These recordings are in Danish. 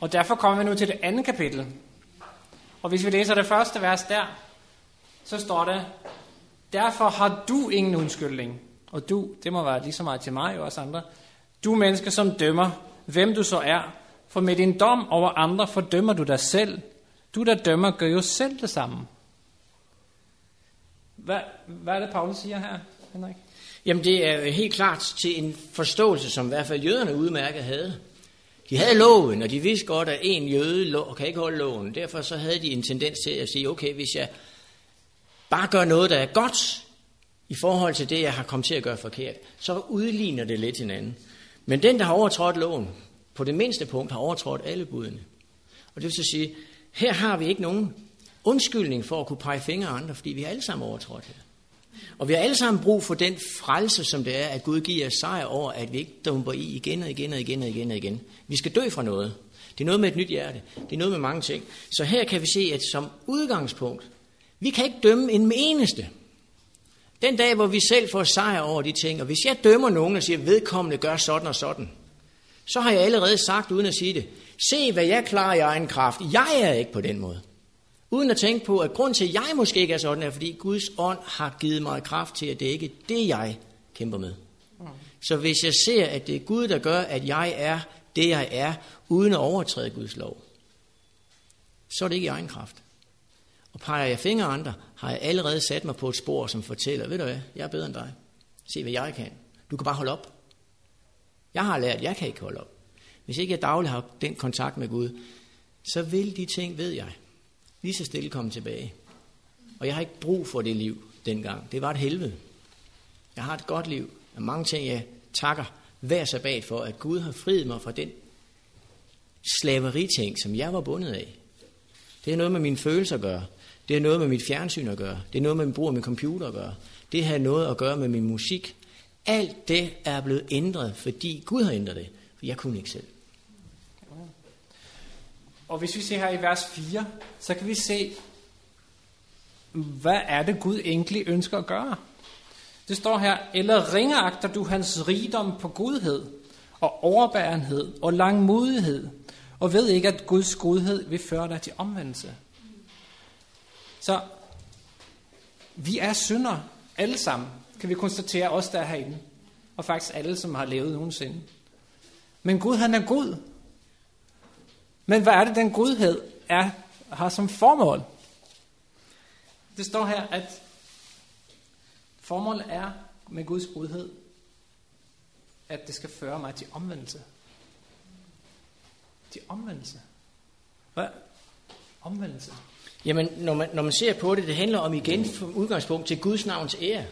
Og derfor kommer vi nu til det andet kapitel. Og hvis vi læser det første vers der, så står der, derfor har du ingen undskyldning. Og du, det må være lige så meget til mig og os andre. Du mennesker, som dømmer, hvem du så er. For med din dom over andre fordømmer du dig selv. Du, der dømmer, gør jo selv det samme. Hvad, hvad er det, Paulus siger her, Henrik? Jamen det er helt klart til en forståelse, som i hvert fald jøderne udmærket havde. De havde loven, og de vidste godt, at en jøde kan ikke holde loven. Derfor så havde de en tendens til at sige, okay, hvis jeg bare gør noget, der er godt, i forhold til det, jeg har kommet til at gøre forkert, så udligner det lidt hinanden. Men den, der har overtrådt loven, på det mindste punkt har overtrådt alle budene. Og det vil så sige, her har vi ikke nogen undskyldning for at kunne pege fingre af andre, fordi vi har alle sammen overtrådt her. Og vi har alle sammen brug for den frelse, som det er, at Gud giver os sejr over, at vi ikke dumper i igen og igen og igen og igen og igen. Vi skal dø fra noget. Det er noget med et nyt hjerte. Det er noget med mange ting. Så her kan vi se, at som udgangspunkt, vi kan ikke dømme en eneste. Den dag, hvor vi selv får sejr over de ting, og hvis jeg dømmer nogen og siger, vedkommende gør sådan og sådan, så har jeg allerede sagt, uden at sige det, se hvad jeg klarer i egen kraft. Jeg er ikke på den måde. Uden at tænke på, at grund til, at jeg måske ikke er sådan, er, fordi Guds ånd har givet mig kraft til at dække det, jeg kæmper med. Så hvis jeg ser, at det er Gud, der gør, at jeg er det, jeg er, uden at overtræde Guds lov, så er det ikke i egen kraft. Og peger jeg fingre andre, har jeg allerede sat mig på et spor, som fortæller, ved du hvad, jeg er bedre end dig. Se, hvad jeg kan. Du kan bare holde op. Jeg har lært, at jeg kan ikke holde op. Hvis ikke jeg dagligt har den kontakt med Gud, så vil de ting, ved jeg, lige så stille komme tilbage. Og jeg har ikke brug for det liv dengang. Det var et helvede. Jeg har et godt liv. Der er mange ting, jeg takker hver sabbat for, at Gud har friet mig fra den slaveriting, som jeg var bundet af. Det er noget med mine følelser at gøre. Det har noget med mit fjernsyn at gøre. Det er noget med min brug af min computer at gøre. Det har noget at gøre med min musik. Alt det er blevet ændret, fordi Gud har ændret det. For jeg kunne ikke selv. Og hvis vi ser her i vers 4, så kan vi se, hvad er det Gud egentlig ønsker at gøre? Det står her, eller ringeagter du hans rigdom på godhed og overbærenhed og langmodighed, og ved ikke, at Guds godhed vil føre dig til omvendelse. Så vi er synder, alle sammen, kan vi konstatere, os der er herinde, og faktisk alle, som har levet nogensinde. Men Gud, han er god, men hvad er det, den godhed er, har som formål? Det står her, at formålet er med Guds godhed, at det skal føre mig til omvendelse. Til omvendelse. Hvad? Omvendelse. Jamen, når man, når man ser på det, det handler om igen som udgangspunkt til Guds navns ære.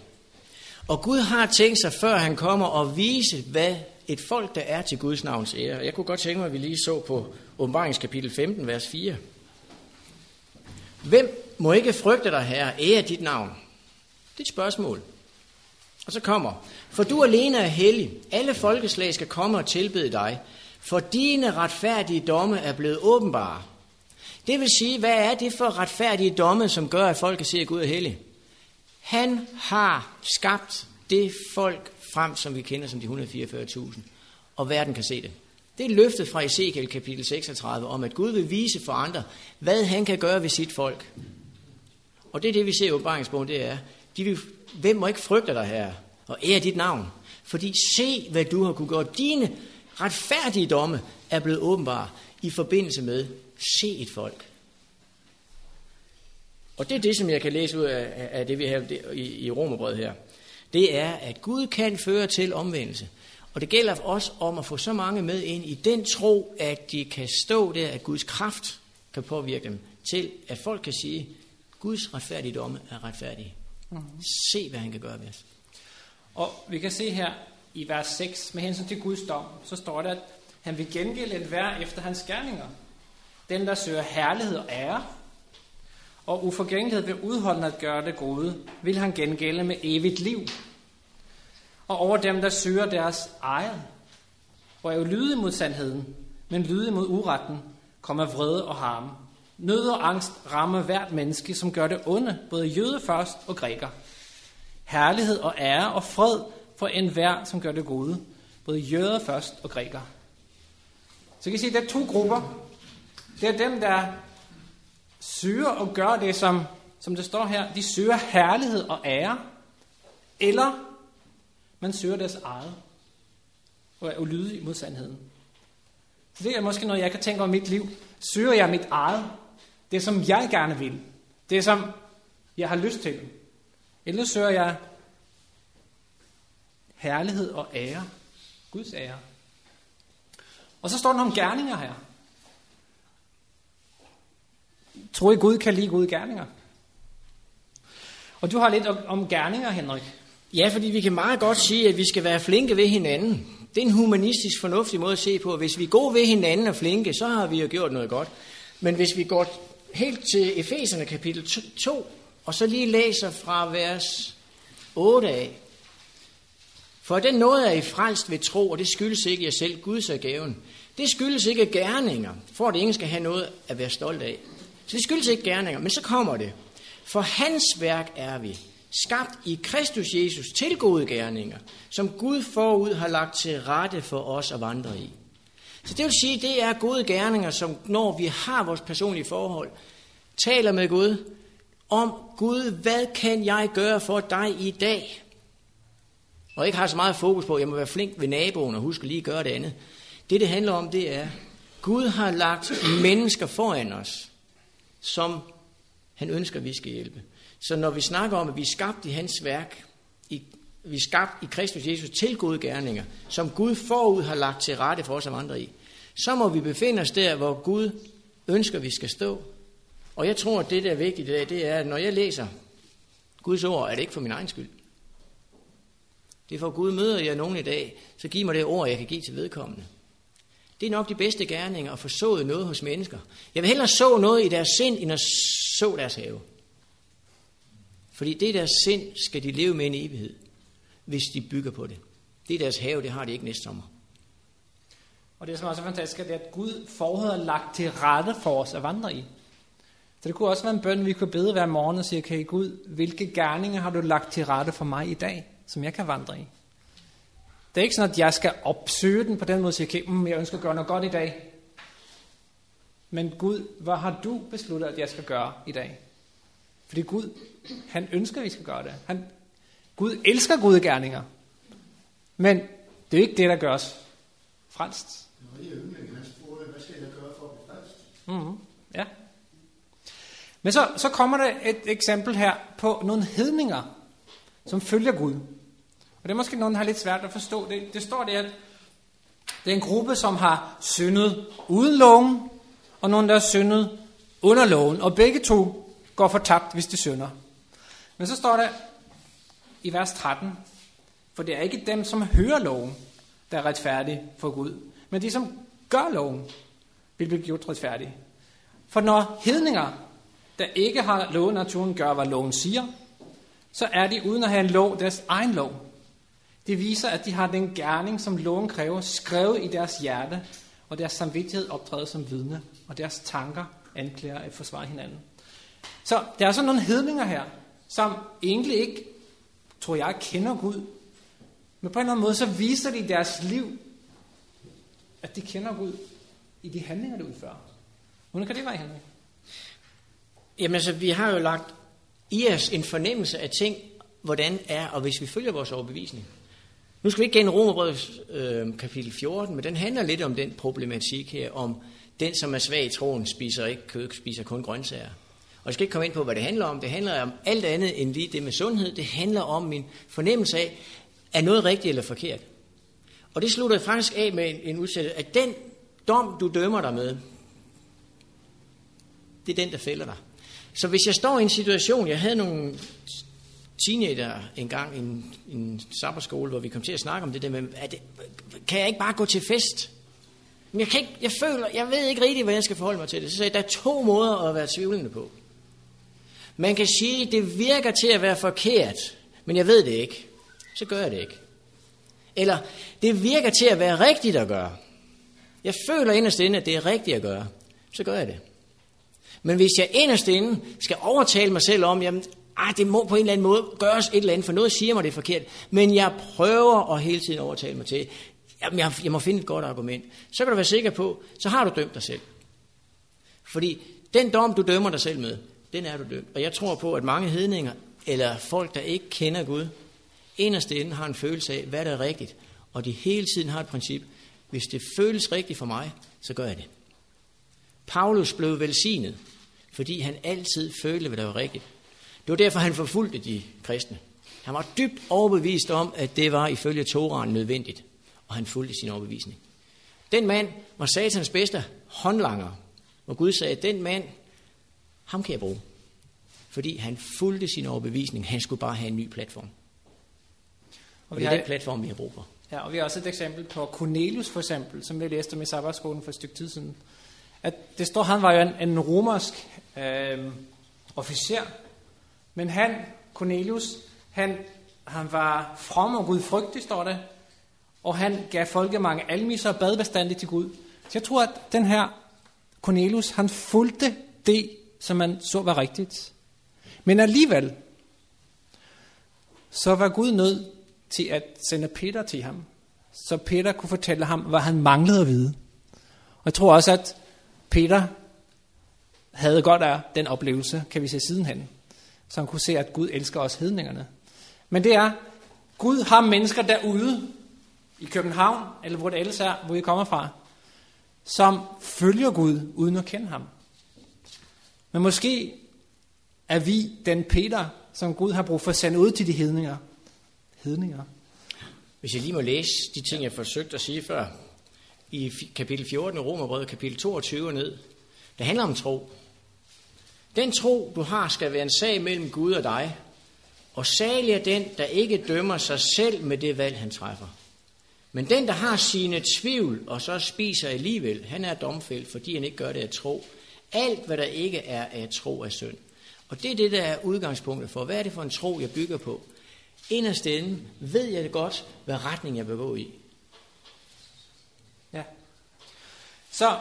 Og Gud har tænkt sig, før han kommer og vise, hvad et folk, der er til Guds navns ære. Jeg kunne godt tænke mig, at vi lige så på åbenbaringskapitel 15, vers 4. Hvem må ikke frygte dig, herre, ære dit navn? Det er et spørgsmål. Og så kommer, for du alene er hellig. Alle folkeslag skal komme og tilbede dig, for dine retfærdige domme er blevet åbenbare. Det vil sige, hvad er det for retfærdige domme, som gør, at folk kan se, at Gud er hellig? Han har skabt det folk frem, som vi kender som de 144.000, og verden kan se det. Det er løftet fra Ezekiel kapitel 36 om, at Gud vil vise for andre, hvad han kan gøre ved sit folk. Og det er det, vi ser i åbenbaringsbogen, det er, de vil, hvem må ikke frygte dig her, og ære dit navn. Fordi se, hvad du har kunne gøre. Dine retfærdige domme er blevet åbenbare i forbindelse med se et folk. Og det er det, som jeg kan læse ud af, af det, vi har i, i Romerbrevet her. Det er, at Gud kan føre til omvendelse. Og det gælder også om at få så mange med ind i den tro, at de kan stå der, at Guds kraft kan påvirke dem til, at folk kan sige, Guds retfærdige domme er retfærdige. Mm-hmm. Se, hvad han kan gøre ved os. Og vi kan se her i vers 6, med hensyn til Guds dom, så står der, at han vil gengælde et værd efter hans gerninger. Den, der søger herlighed og ære, og uforgængelighed ved udholdende at gøre det gode, vil han gengælde med evigt liv. Og over dem, der søger deres eget, og er jo lyde mod sandheden, men lyde mod uretten, kommer vrede og harme. Nød og angst rammer hvert menneske, som gør det onde, både jøde først og græker. Herlighed og ære og fred for enhver, som gør det gode, både jøder først og græker. Så kan I se, at der er to grupper. Det er dem, der søger og gør det, som, som det står her. De søger herlighed og ære. Eller man søger deres eget. Og er ulydig mod sandheden. Så det er måske noget, jeg kan tænke over mit liv. Søger jeg mit eget? Det, som jeg gerne vil. Det, som jeg har lyst til. Eller søger jeg herlighed og ære. Guds ære. Og så står der nogle gerninger her. Tror I, Gud kan lide gode gerninger? Og du har lidt om gerninger, Henrik. Ja, fordi vi kan meget godt sige, at vi skal være flinke ved hinanden. Det er en humanistisk fornuftig måde at se på. Hvis vi er gode ved hinanden og flinke, så har vi jo gjort noget godt. Men hvis vi går helt til Efeserne kapitel 2, og så lige læser fra vers 8 af. For den noget er I frelst ved tro, og det skyldes ikke jer selv, Guds er gaven. Det skyldes ikke gerninger, for at ingen skal have noget at være stolt af. Så det skyldes ikke gerninger, men så kommer det. For hans værk er vi, skabt i Kristus Jesus til gode gerninger, som Gud forud har lagt til rette for os at vandre i. Så det vil sige, det er gode gerninger, som når vi har vores personlige forhold, taler med Gud om, Gud, hvad kan jeg gøre for dig i dag? Og ikke har så meget fokus på, at jeg må være flink ved naboen og huske lige at gøre det andet. Det, det handler om, det er, Gud har lagt mennesker foran os, som han ønsker, vi skal hjælpe. Så når vi snakker om, at vi er skabt i hans værk, i, vi er skabt i Kristus Jesus til gode gerninger, som Gud forud har lagt til rette for os og andre i, så må vi befinde os der, hvor Gud ønsker, vi skal stå. Og jeg tror, at det, der er vigtigt i dag, det er, at når jeg læser Guds ord, er det ikke for min egen skyld. Det er for Gud møder jeg nogen i dag, så giv mig det ord, jeg kan give til vedkommende. Det er nok de bedste gerninger at få sået noget hos mennesker. Jeg vil hellere så noget i deres sind, end at så deres have. Fordi det der sind, skal de leve med en evighed, hvis de bygger på det. Det er deres have, det har de ikke næste sommer. Og det, som også er fantastisk, det er, at Gud forhånd er lagt til rette for os at vandre i. Så det kunne også være en bøn, vi kunne bede hver morgen og sige, okay Gud, hvilke gerninger har du lagt til rette for mig i dag, som jeg kan vandre i? Det er ikke sådan, at jeg skal opsøge den på den måde og sige, okay, mm, jeg ønsker at gøre noget godt i dag. Men Gud, hvad har du besluttet, at jeg skal gøre i dag? Fordi Gud, han ønsker, at vi skal gøre det. Han, Gud elsker gode gerninger. Men det er ikke det, der gør os frelst. Når I han spurgte, hvad skal jeg gøre for at blive frelst? Mm-hmm. Ja. Men så, så kommer der et eksempel her på nogle hedninger, som følger Gud. Og det er måske nogen, der har lidt svært at forstå. Det, det står der, at det er en gruppe, som har syndet uden loven, og nogen, der har syndet under loven. Og begge to går fortabt, hvis de synder. Men så står der i vers 13, for det er ikke dem, som hører loven, der er retfærdige for Gud, men de, som gør loven, vil blive gjort retfærdige. For når hedninger, der ikke har lovet naturen, gør, hvad loven siger, så er de uden at have en lov, deres egen lov. Det viser, at de har den gerning, som loven kræver, skrevet i deres hjerte, og deres samvittighed optræder som vidne, og deres tanker anklager at forsvare hinanden. Så der er sådan nogle hedninger her, som egentlig ikke, tror jeg, kender Gud. Men på en eller anden måde, så viser de i deres liv, at de kender Gud i de handlinger, de udfører. Hvordan kan det være, Henrik? Jamen altså, vi har jo lagt i os en fornemmelse af ting, hvordan er, og hvis vi følger vores overbevisning. Nu skal vi ikke gennem Romerbrevet øh, kapitel 14, men den handler lidt om den problematik her, om den, som er svag i troen, spiser ikke kød, spiser kun grøntsager. Og jeg skal ikke komme ind på, hvad det handler om. Det handler om alt andet end lige det med sundhed. Det handler om min fornemmelse af, er noget rigtigt eller forkert. Og det slutter faktisk af med en, en udsættelse, at den dom, du dømmer dig med, det er den, der fælder dig. Så hvis jeg står i en situation, jeg havde nogle teenager engang i en, en sabbatskole, hvor vi kom til at snakke om det der med, at det, kan jeg ikke bare gå til fest? Men jeg, kan ikke, jeg føler, jeg ved ikke rigtig, hvad jeg skal forholde mig til det. Så sagde jeg, der er to måder at være tvivlende på. Man kan sige, det virker til at være forkert, men jeg ved det ikke. Så gør jeg det ikke. Eller, det virker til at være rigtigt at gøre. Jeg føler inderst inde, at det er rigtigt at gøre. Så gør jeg det. Men hvis jeg inderst inde skal overtale mig selv om, jamen, ah, det må på en eller anden måde gøres et eller andet, for noget siger mig, det er forkert, men jeg prøver at hele tiden overtale mig til, jamen, jeg, jeg må finde et godt argument, så kan du være sikker på, så har du dømt dig selv. Fordi den dom, du dømmer dig selv med, den er du dømt. Og jeg tror på, at mange hedninger, eller folk, der ikke kender Gud, inderst inde har en følelse af, hvad der er rigtigt. Og de hele tiden har et princip. Hvis det føles rigtigt for mig, så gør jeg det. Paulus blev velsignet, fordi han altid følte, hvad der var rigtigt. Det var derfor, han forfulgte de kristne. Han var dybt overbevist om, at det var ifølge Toraen nødvendigt, og han fulgte sin overbevisning. Den mand var satans bedste håndlanger, og Gud sagde, at den mand, ham kan jeg bruge. Fordi han fulgte sin overbevisning, han skulle bare have en ny platform. Og det er den platform, vi har brug for. Ja, og vi har også et eksempel på Cornelius for eksempel, som vi læste om i sabbatskolen for et stykke tid siden. At det står, han var jo en, en romersk øh, officer, men han, Cornelius, han, han var from og gudfrygtig, står det, og han gav folket mange almiser og bad bestandigt til Gud. Så jeg tror, at den her Cornelius, han fulgte det, som man så var rigtigt. Men alligevel, så var Gud nødt til at sende Peter til ham, så Peter kunne fortælle ham, hvad han manglede at vide. Og jeg tror også, at Peter havde godt af den oplevelse, kan vi se sidenhen, så han kunne se, at Gud elsker os hedningerne. Men det er, Gud har mennesker derude, i København, eller hvor det ellers er, hvor I kommer fra, som følger Gud, uden at kende ham. Men måske er vi den Peter, som Gud har brug for at sende ud til de hedninger. hedninger. Hvis jeg lige må læse de ting, jeg forsøgte at sige før, i kapitel 14 i Romerbrevet, kapitel 22 og ned, det handler om tro. Den tro, du har, skal være en sag mellem Gud og dig, og salig er den, der ikke dømmer sig selv med det valg, han træffer. Men den, der har sine tvivl, og så spiser alligevel, han er domfældt, fordi han ikke gør det af tro. Alt, hvad der ikke er af tro, er synd. Og det er det, der er udgangspunktet for. Hvad er det for en tro, jeg bygger på? Inderst inde ved jeg det godt, hvad retning jeg vil gå i. Ja. Så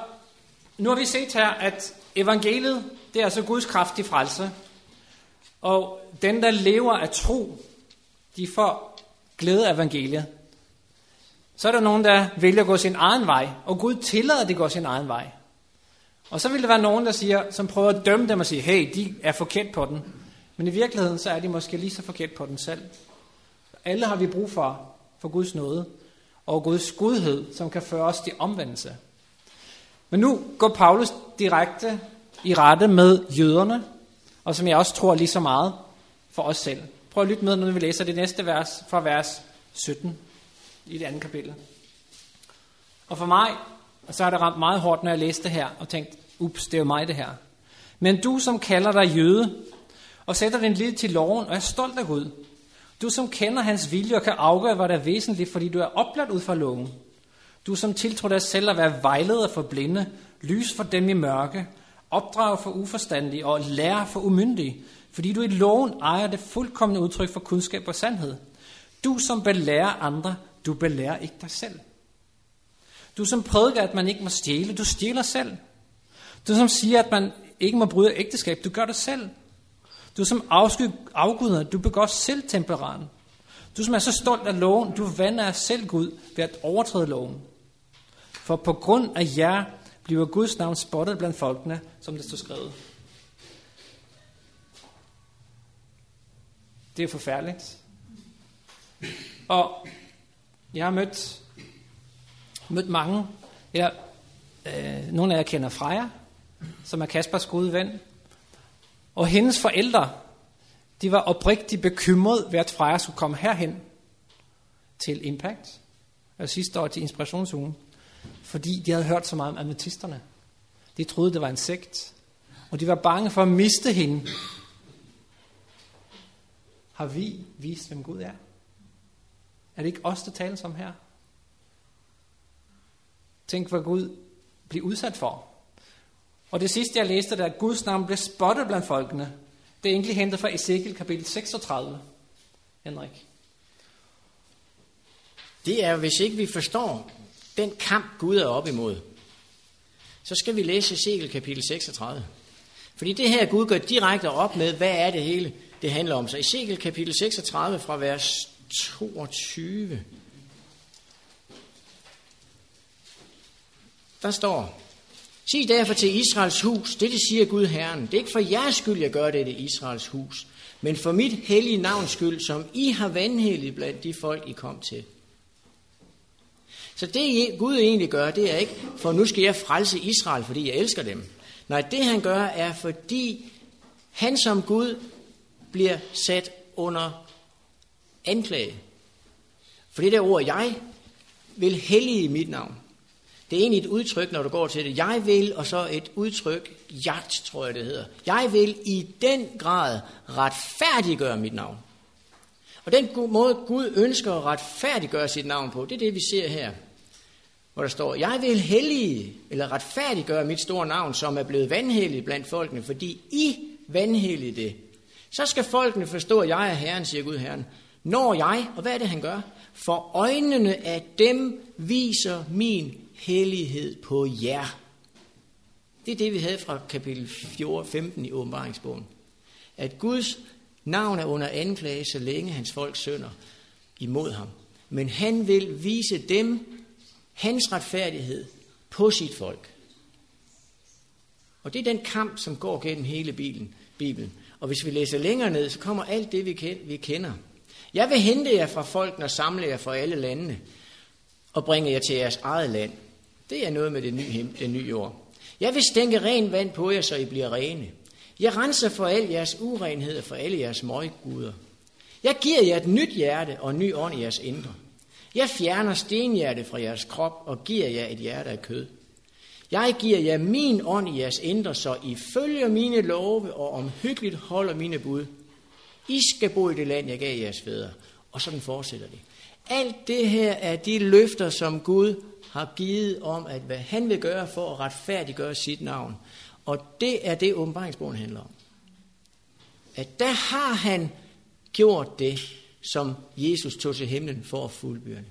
nu har vi set her, at evangeliet, det er altså Guds kraftige frelse. Og den, der lever af tro, de får glæde af evangeliet. Så er der nogen, der vælger at gå sin egen vej, og Gud tillader, at de går sin egen vej. Og så vil der være nogen, der siger, som prøver at dømme dem og sige, hey, de er forkert på den. Men i virkeligheden, så er de måske lige så forkert på den selv. Alle har vi brug for, for Guds nåde og Guds godhed, som kan føre os til omvendelse. Men nu går Paulus direkte i rette med jøderne, og som jeg også tror lige så meget for os selv. Prøv at lytte med, når vi læser det næste vers fra vers 17 i det andet kapitel. Og for mig, så har det ramt meget hårdt, når jeg læste det her, og tænkt, ups, det er jo mig det her. Men du, som kalder dig jøde, og sætter din lid til loven, og er stolt af Gud. Du, som kender hans vilje og kan afgøre, hvad der er væsentligt, fordi du er opladt ud fra loven. Du, som tiltror dig selv at være vejleder for blinde, lys for dem i mørke, opdrag for uforstandige og lærer for umyndige, fordi du i loven ejer det fuldkommende udtryk for kundskab og sandhed. Du, som belærer andre, du belærer ikke dig selv. Du som prædiker, at man ikke må stjæle, du stjæler selv. Du som siger, at man ikke må bryde ægteskab, du gør det selv. Du som afsky afguder, du begår selv temperan. Du som er så stolt af loven, du vander selv Gud ved at overtræde loven. For på grund af jer bliver Guds navn spottet blandt folkene, som det står skrevet. Det er forfærdeligt. Og jeg har mødt, mødt mange. Jeg, øh, nogle af jer kender Freja, som er Kaspers gode ven. Og hendes forældre, de var oprigtigt bekymret ved, at Freja skulle komme herhen til Impact, og sidste år til Inspirationsugen, fordi de havde hørt så meget om ametisterne. De troede, det var en sekt, og de var bange for at miste hende. Har vi vist, hvem Gud er? Er det ikke os, der tales om her? Tænk, hvad Gud bliver udsat for. Og det sidste, jeg læste, der at Guds navn blev spottet blandt folkene. Det er egentlig hentet fra Ezekiel kapitel 36. Henrik. Det er, hvis ikke vi forstår den kamp, Gud er op imod, så skal vi læse Ezekiel kapitel 36. Fordi det her Gud går direkte op med, hvad er det hele, det handler om. Så Ezekiel kapitel 36 fra vers 22. Der står, Sig derfor til Israels hus, det det siger Gud Herren, det er ikke for jeres skyld, jeg gør det, det Israels hus, men for mit hellige navns skyld, som I har vandhældet blandt de folk, I kom til. Så det Gud egentlig gør, det er ikke, for nu skal jeg frelse Israel, fordi jeg elsker dem. Nej, det han gør, er fordi han som Gud bliver sat under anklage. For det der ord, jeg vil hellige mit navn. Det er egentlig et udtryk, når du går til det. Jeg vil, og så et udtryk, jagt, tror jeg det hedder. Jeg vil i den grad retfærdiggøre mit navn. Og den måde, Gud ønsker at retfærdiggøre sit navn på, det er det, vi ser her. Hvor der står, jeg vil hellige, eller retfærdiggøre mit store navn, som er blevet vanhelligt blandt folkene, fordi I vanhellige det. Så skal folkene forstå, at jeg er Herren, siger Gud Herren. Når jeg, og hvad er det, han gør? For øjnene af dem viser min hellighed på jer. Det er det, vi havde fra kapitel 14, 15 i åbenbaringsbogen. At Guds navn er under anklage, så længe hans folk sønder imod ham. Men han vil vise dem hans retfærdighed på sit folk. Og det er den kamp, som går gennem hele Bibelen. Bibelen. Og hvis vi læser længere ned, så kommer alt det, vi kender. Jeg vil hente jer fra folk, og samle jer fra alle landene, og bringe jer til jeres eget land. Det er noget med det nye, det nye jord. Jeg vil stænke ren vand på jer, så I bliver rene. Jeg renser for al jeres urenhed og for alle jeres møgguder. Jeg giver jer et nyt hjerte og en ny ånd i jeres indre. Jeg fjerner stenhjerte fra jeres krop og giver jer et hjerte af kød. Jeg giver jer min ånd i jeres indre, så I følger mine love og omhyggeligt holder mine bud. I skal bo i det land, jeg gav jeres fædre. Og sådan fortsætter det. Alt det her er de løfter, som Gud har givet om, at hvad han vil gøre for at retfærdiggøre sit navn. Og det er det, åbenbaringsbogen handler om. At der har han gjort det, som Jesus tog til himlen for at fuldbyrde.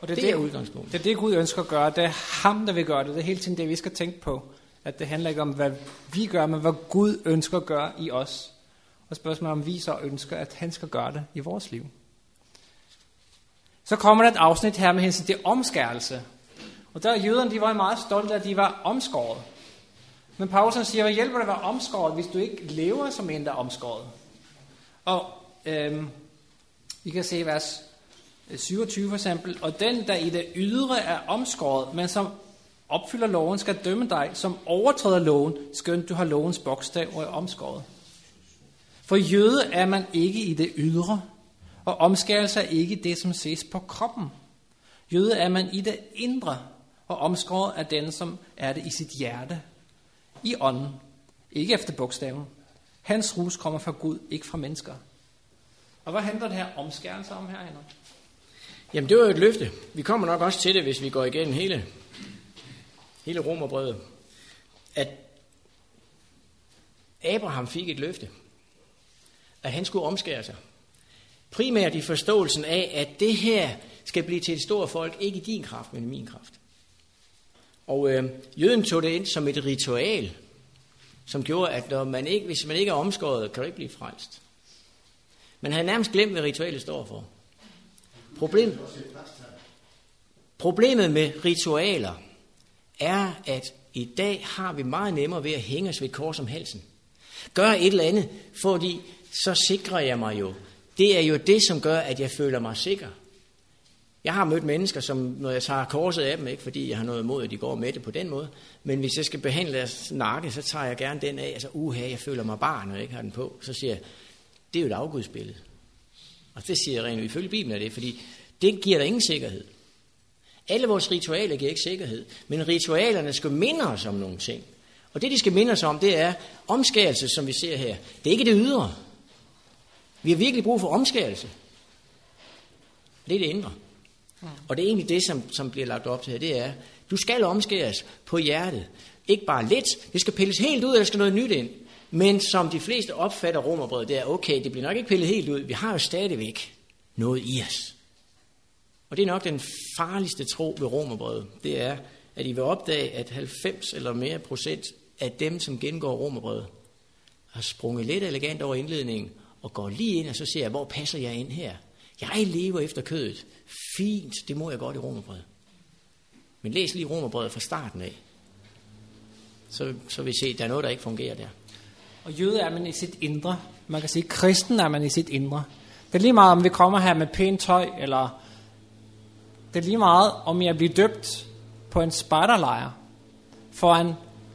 Og det er det, det er udgangspunktet. Det er det, Gud ønsker at gøre. Det er ham, der vil gøre det. Det er hele tiden det, vi skal tænke på. At det handler ikke om, hvad vi gør, men hvad Gud ønsker at gøre i os. Og spørgsmålet om vi så ønsker, at han skal gøre det i vores liv. Så kommer der et afsnit her med hensyn til omskærelse. Og der jøderne, de var meget stolte af, at de var omskåret. Men Paulus siger, hvad hjælper det at være omskåret, hvis du ikke lever som en, der er omskåret? Og øhm, vi kan se vers øh, 27 for eksempel. Og den, der i det ydre er omskåret, men som opfylder loven, skal dømme dig, som overtræder loven, skønt du har lovens bogstav og er omskåret. For jøde er man ikke i det ydre, og omskærelse er ikke det, som ses på kroppen. Jøde er man i det indre, og omskåret er den, som er det i sit hjerte, i ånden, ikke efter bogstaven. Hans rus kommer fra Gud, ikke fra mennesker. Og hvad handler det her omskærelse om her, Henrik? Jamen, det var jo et løfte. Vi kommer nok også til det, hvis vi går igennem hele, hele romerbrevet. At Abraham fik et løfte. At han skulle omskære sig. Primært i forståelsen af, at det her skal blive til et stort folk, ikke i din kraft, men i min kraft. Og øh, jøden tog det ind som et ritual, som gjorde, at når man ikke, hvis man ikke er omskåret, kan du ikke blive frelst. Man havde nærmest glemt, hvad ritualet står for. Problem, problemet med ritualer er, at i dag har vi meget nemmere ved at hænge os ved et kors om halsen. Gør et eller andet, fordi så sikrer jeg mig jo. Det er jo det, som gør, at jeg føler mig sikker. Jeg har mødt mennesker, som når jeg tager korset af dem, ikke fordi jeg har noget imod, at de går med det på den måde, men hvis jeg skal behandle deres nakke, så tager jeg gerne den af. Altså, uha, jeg føler mig barn, når jeg ikke har den på. Så siger jeg, det er jo et afgudsbillede. Og det siger jeg rent ifølge Bibelen er det, fordi det giver der ingen sikkerhed. Alle vores ritualer giver ikke sikkerhed, men ritualerne skal minde os om nogle ting. Og det, de skal minde os om, det er omskærelse, som vi ser her. Det er ikke det ydre. Vi har virkelig brug for omskærelse. Det er det indre. Og det er egentlig det, som, som bliver lagt op til her, det er, du skal omskæres på hjertet. Ikke bare lidt, det skal pilles helt ud, der skal noget nyt ind. Men som de fleste opfatter romerbrevet, det er, okay, det bliver nok ikke pillet helt ud, vi har jo stadigvæk noget i os. Og det er nok den farligste tro ved romerbrevet, det er, at I vil opdage, at 90 eller mere procent at dem, som gengår romerbrevet, har sprunget lidt elegant over indledningen, og går lige ind, og så ser jeg, hvor passer jeg ind her? Jeg lever efter kødet. Fint, det må jeg godt i romerbrevet. Men læs lige romerbrevet fra starten af. så, så vil vi se, at der er noget, der ikke fungerer der. Og jøde er man i sit indre. Man kan sige, kristen er man i sit indre. Det er lige meget, om vi kommer her med pænt tøj, eller det er lige meget, om jeg bliver døbt på en spejderlejr foran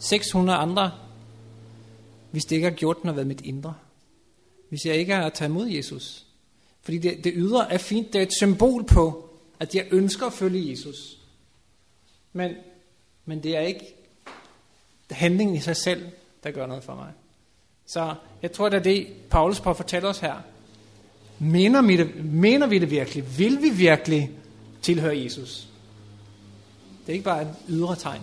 600 andre, hvis det ikke har gjort noget ved mit indre. Hvis jeg ikke har taget imod Jesus. Fordi det, det ydre er fint, det er et symbol på, at jeg ønsker at følge Jesus. Men, men det er ikke handlingen i sig selv, der gør noget for mig. Så jeg tror, det er det, Paulus prøver at fortælle os her. Mener vi, det, mener vi det virkelig? Vil vi virkelig tilhøre Jesus? Det er ikke bare et ydre tegn.